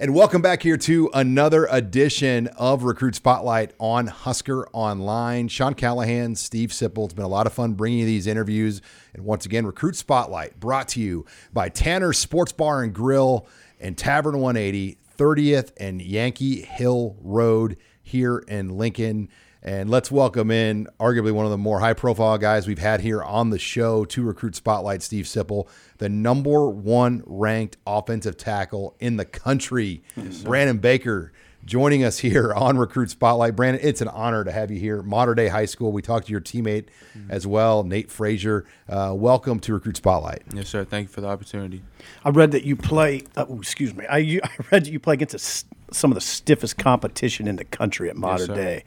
And welcome back here to another edition of Recruit Spotlight on Husker Online. Sean Callahan, Steve Sipple. It's been a lot of fun bringing you these interviews. And once again, Recruit Spotlight brought to you by Tanner Sports Bar and Grill and Tavern 180, 30th and Yankee Hill Road here in Lincoln. And let's welcome in arguably one of the more high profile guys we've had here on the show to Recruit Spotlight, Steve Sipple, the number one ranked offensive tackle in the country, Brandon Baker. Joining us here on Recruit Spotlight. Brandon, it's an honor to have you here. Mater Dei High School. We talked to your teammate as well, Nate Frazier. Uh, welcome to Recruit Spotlight. Yes, sir. Thank you for the opportunity. I read that you play. Uh, ooh, excuse me. I, you, I read that you play against the s some of the stiffest competition in the country at Mater sir. Dei.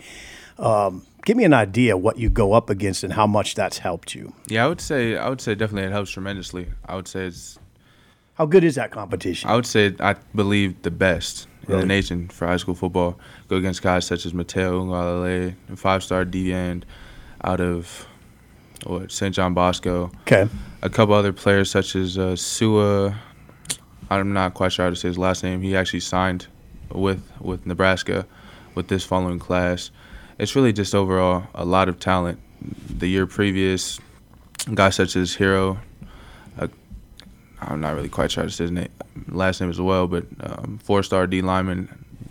Um, give me an idea what you go up against and how much that's helped you. Yeah, I would say I would say definitely it helps tremendously. I would say it's How good is that competition? I would say I believe the best in the nation for high school football. Go against guys such as Matayo Uiagalelei, a five-star D end out of what St. John Bosco. okay. A couple other players such as uh, Sua. I'm not quite sure how to say his last name. He actually signed with with Nebraska with this following class. It's really just overall a lot of talent. The year previous, guys such as Hero. Uh, I'm not really quite sure how to say his name, last name as well, but um, four-star D lineman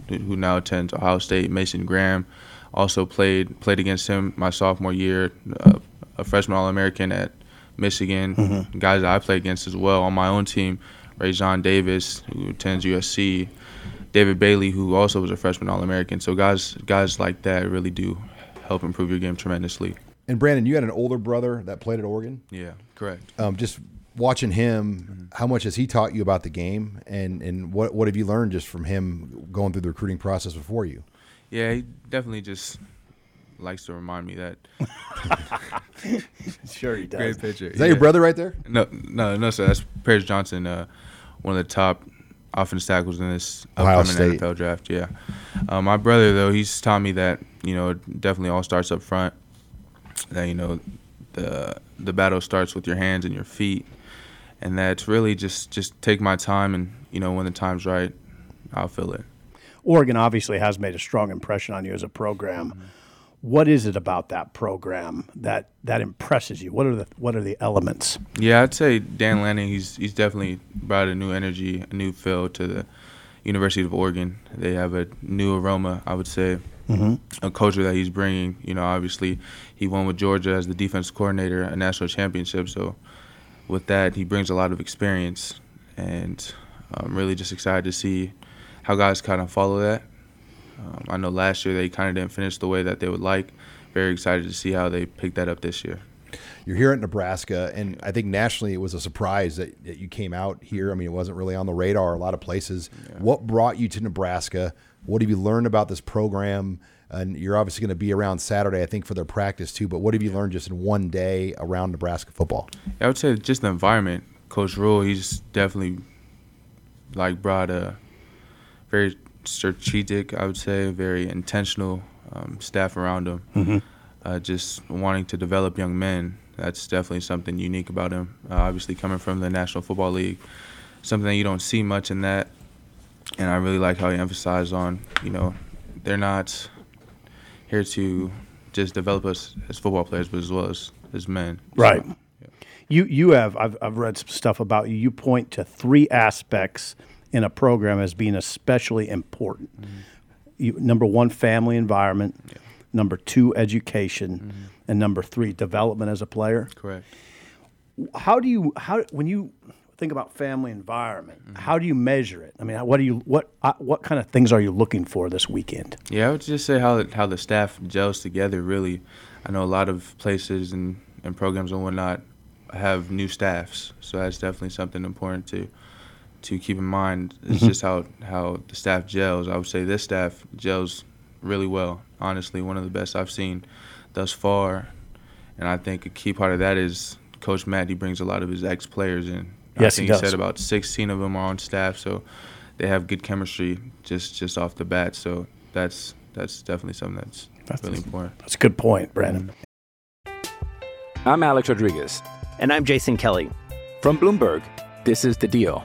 who- now attends Ohio State, Mason Graham, also played played against him my sophomore year. Uh, a freshman All-American at Michigan. Guys that I played against as well on my own team. Raesjon Davis, who attends USC. David Bailey, who also was a freshman All-American. So guys, guys like that really do help improve your game tremendously. And Brandon, you had an older brother that played at Oregon. Yeah, correct. Um, just watching him, how much has he taught you about the game, and and what what have you learned just from him going through the recruiting process before you? Yeah, he definitely just likes to remind me that. Sure, he does. Great picture. Is that your brother right there? No, no, no, sir. That's Paris Johnson, uh, one of the top offensive tackles in this Ohio upcoming State. NFL draft. Yeah, uh, my brother though, he's taught me that you know it definitely all starts up front. That you know the the battle starts with your hands and your feet, and that's really just just take my time and you know when the time's right, I'll fill it. Oregon obviously has made a strong impression on you as a program. What is it about that program that that impresses you? What are the what are the elements? Yeah, I'd say Dan Lanning. He's he's definitely brought a new energy, a new feel to the University of Oregon. They have a new aroma, I would say. Mm-hmm. A culture that he's bringing. You know, obviously, he won with Georgia as the defense coordinator, a national championship. So, with that, he brings a lot of experience, and I'm really just excited to see how guys kind of follow that. Um, I know last year they kind of didn't finish the way that they would like. Very excited to see how they pick that up this year. You're here at Nebraska, and I think nationally it was a surprise that, that you came out here. I mean, it wasn't really on the radar a lot of places. What brought you to Nebraska? What have you learned about this program? And you're obviously going to be around Saturday, I think, for their practice too. But what have you learned just in one day around Nebraska football? I would say just the environment. Coach Rhule, he's definitely like brought a very strategic, I would say, very intentional um, staff around him. Uh, just wanting to develop young men. That's definitely something unique about him. Uh, obviously, coming from the National Football League, something that you don't see much in that. And I really like how he emphasized on, you know, they're not here to just develop us as football players, but as well as as men. So, Right. You you have I've I've read some stuff about you. You point to three aspects in a program as being especially important. You, number one, family environment. Number two, education, and number three, development as a player. correct. How do you how when you think about family environment? How do you measure it? I mean, what do you what uh, what kind of things are you looking for this weekend? Yeah, I would just say how how the staff gels together. Really, I know a lot of places and, and programs and whatnot have new staffs, so that's definitely something important to to keep in mind is Mm-hmm. just how how the staff gels. I would say this staff gels really well. Honestly, one of the best I've seen thus far, and I think a key part of that is Coach Matt. He brings a lot of his ex players in. Yes, I he think he said about 16 of them are on staff, so they have good chemistry just just off the bat. So that's that's definitely something that's, That's- really important. That's a good point, Brandon. I'm Alex Rodriguez. And I'm Jason Kelly. From Bloomberg, this is The Deal.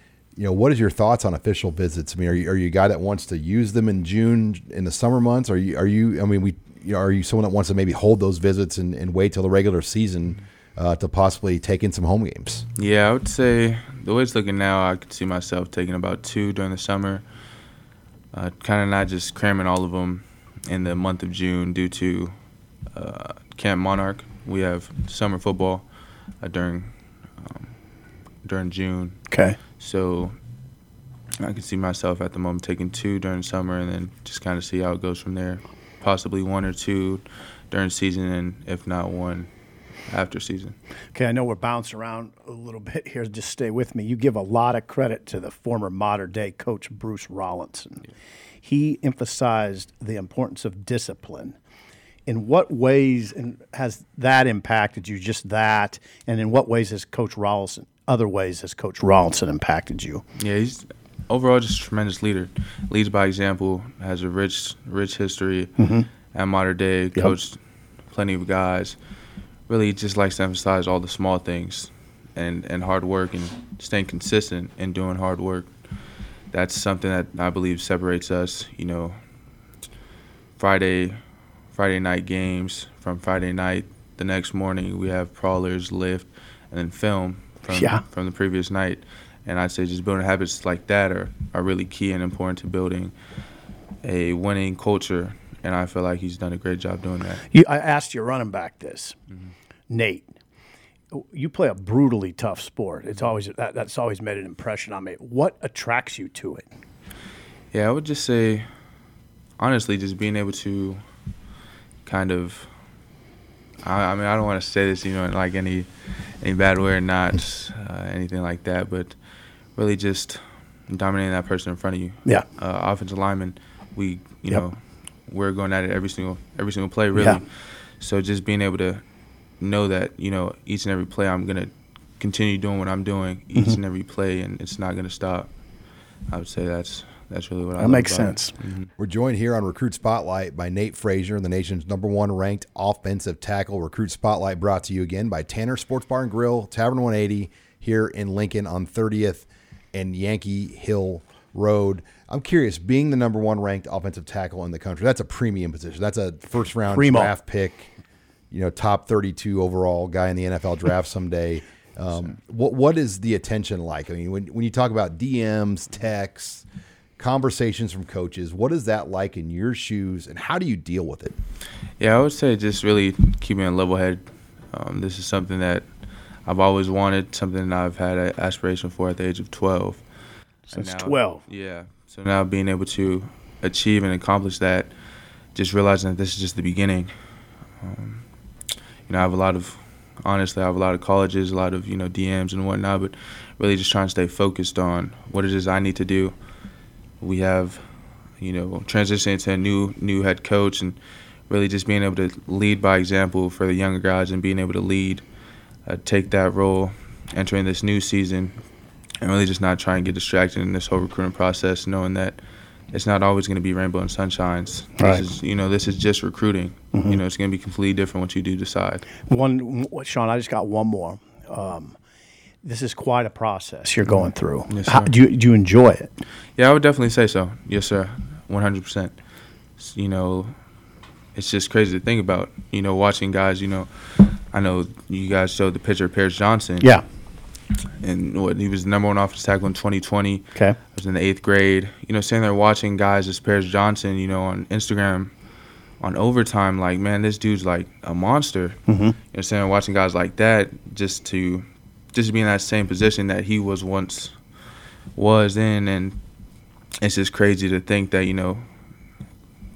you know, what is your thoughts on official visits? I mean, are you, are you a guy that wants to use them in June in the summer months? Are you are you? I mean, we you know, are you someone that wants to maybe hold those visits and, and wait till the regular season uh, to possibly take in some home games? Yeah, I would say the way it's looking now, I could see myself taking about two during the summer. Uh, kind of not just cramming all of them in the month of June due to uh, Camp Monarch. We have summer football uh, during during June, Okay. so I can see myself at the moment taking two during summer and then just kind of see how it goes from there. Possibly one or two during season, and if not one after season. Okay, I know we're bouncing around a little bit here. Just stay with me. You give a lot of credit to the former Mater Dei coach Bruce Rollinson. He emphasized the importance of discipline. In what ways and has that impacted you? Just that, and in what ways has Coach Rollinson, other ways has Coach Rollinson impacted you? Yeah, he's overall just a tremendous leader. Leads by example. Has a rich, rich history mm-hmm. at Mater Dei. Coached plenty of guys. Really, just likes to emphasize all the small things, and and hard work and staying consistent and doing hard work. That's something that I believe separates us. You know, Friday, Friday night games from Friday night. The next morning we have prowlers, lift, and then film from Yeah. from the previous night. And I'd say just building habits like that are, are really key and important to building a winning culture. And I feel like he's done a great job doing that. You, I asked your running back this, mm-hmm. Nate. You play a brutally tough sport. It's mm-hmm. always that, that's always made an impression on me. What attracts you to it? Yeah, I would just say, honestly, just being able to kind of. I, I mean, I don't want to say this, you know, in like any any bad way or not, uh, anything like that, but really just dominating that person in front of you. Yeah. Uh, offensive lineman, we, you Yep. know, we're going at it every single every single play, really. Yeah. So just being able to know that, you know, each and every play, I'm gonna continue doing what I'm doing each Mm-hmm. and every play, and it's not gonna stop. I would say that's that's really what I That love makes about it. sense. We're joined here on Recruit Spotlight by Nate Frazier, the nation's number one ranked offensive tackle. Recruit Spotlight brought to you again by Tanner Sports Bar and Grill, Tavern 180 here in Lincoln on 30th and Yankee Hill Road. I'm curious, being the number one ranked offensive tackle in the country, that's a premium position. That's a first round Primo. draft pick, you know, top 32 overall guy in the NFL draft someday. Um, what what is the attention like? I mean, when when you talk about DMs, texts, conversations from coaches, what is that like in your shoes, and how do you deal with it? Yeah, I would say just really keeping a level head. Um, this is something that I've always wanted, something that I've had an aspiration for at the age of 12. And Since 12. Yeah. So now being able to achieve and accomplish that, just realizing that this is just the beginning. Um, you know, I have a lot of, honestly, I have a lot of colleges, a lot of, you know, DMs and whatnot, but really just trying to stay focused on what it is I need to do. We have, you know, transitioning to a new new head coach and really just being able to lead by example for the younger guys and being able to lead, uh, take that role, entering this new season, and really just not try and get distracted in this whole recruiting process, knowing that it's not always going to be rainbow and sunshines. Right. This is, you know, this is just recruiting. Mhm. You know, it's going to be completely different once you do decide. One, Sean, I just got one more. Um, this is quite a process you're going through. Yes, How, do, you, do you enjoy it? Yeah, I would definitely say so. Yes, sir. One hundred percent. You know, it's just crazy to think about. You know, watching guys. You know, I know you guys showed the picture of Paris Johnson. Yeah. And what he was the number one offensive tackle in 2020. Okay. I was in the eighth grade. You know, sitting there watching guys as Paris Johnson. You know, on Instagram, on overtime, like man, this dude's like a monster. Mhm. You know, sitting there watching guys like that, just to, just to be in that same position that he was once, was in, and it's just crazy to think that you know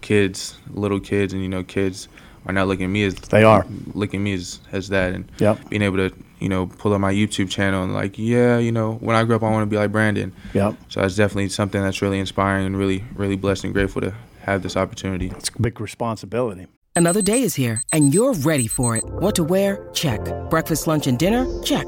kids little kids and you know kids are not looking at me as They are. looking at me as, as that and Yep. being able to you know pull up my youtube channel and like yeah you know when i grow up i want to be like brandon Yep. so that's definitely something that's really inspiring and really really blessed and grateful to have this opportunity It's a big responsibility. Another day is here, and you're ready for it. What to wear? Check. Breakfast, lunch, and dinner? Check.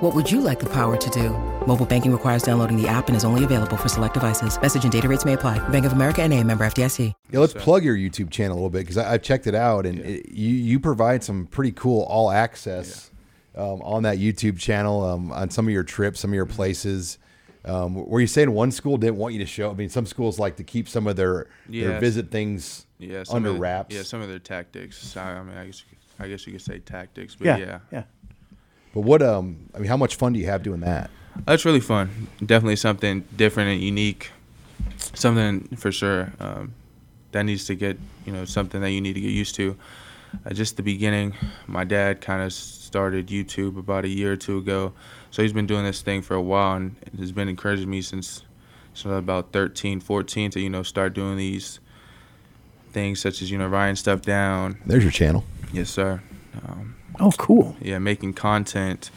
What would you like the power to do? Mobile banking requires downloading the app and is only available for select devices. Message and data rates may apply. Bank of America and a member FDIC. Yeah, let's plug your YouTube channel a little bit because I've checked it out and it, you you provide some pretty cool all access um, on that YouTube channel um, on some of your trips, some of your places. Um, were you saying one school didn't want you to show? I mean, some schools like to keep some of their their visit things yeah under the- wraps. yeah some of their tactics i, I mean I guess, you could, I guess you could say tactics but Yeah. yeah Yeah. But what um, I mean, how much fun do you have doing that? That's really fun. Definitely something different and unique. Something for sure um, that needs to get you know something that you need to get used to. Uh, just the beginning, my dad kind of started YouTube about a year or two ago, so he's been doing this thing for a while and has been encouraging me since so about 13, 14 to you know start doing these things such as you know writing stuff down. There's your channel. Yes, sir. Um, Oh, cool. yeah, making content,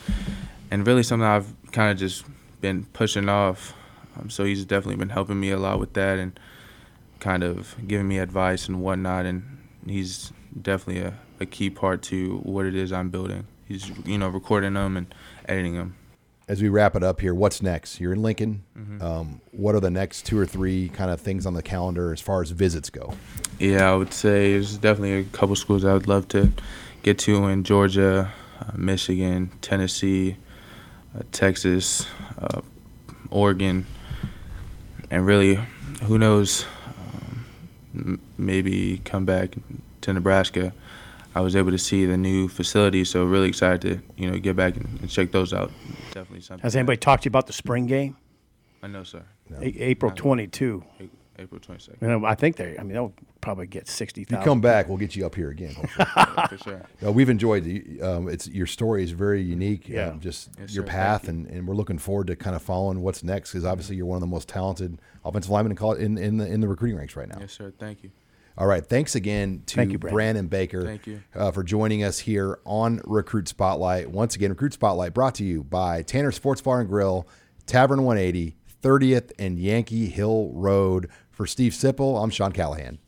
and really something I've kind of just been pushing off. Um, so he's definitely been helping me a lot with that and kind of giving me advice and whatnot. And he's definitely a, a key part to what it is I'm building. He's you know recording them and editing them. As we wrap it up here, what's next? You're in Lincoln. Mm-hmm. Um, what are the next two or three kind of things on the calendar as far as visits go? Yeah, I would say there's definitely a couple schools I would love to get to in Georgia, uh, Michigan, Tennessee, uh, Texas, uh, Oregon, and really, who knows, um, m- maybe come back to Nebraska. I was able to see the new facility, so really excited to you know get back and, and check those out. Definitely something. Has anybody talked to you about the spring game? I know, sir. A- April 22. A- April 22nd. You know, I think they. I mean, they'll probably get sixty If you come back, we'll get you up here again. hopefully. for sure. Uh, we've enjoyed the, um, it's your story is very unique. Yeah. um, just Yes, your sir. path, Thank and, and we're looking forward to kind of following what's next because obviously you're one of the most talented offensive linemen in, call, in in the in the recruiting ranks right now. Yes, sir. Thank you. All right, thanks again to Thank you, Brandon. Brandon Baker. Thank you. Uh, for joining us here on Recruit Spotlight. Once again, Recruit Spotlight brought to you by Tanner Sports Bar and Grill, Tavern 180, 30th and Yankee Hill Road. For Steve Sipple, I'm Sean Callahan.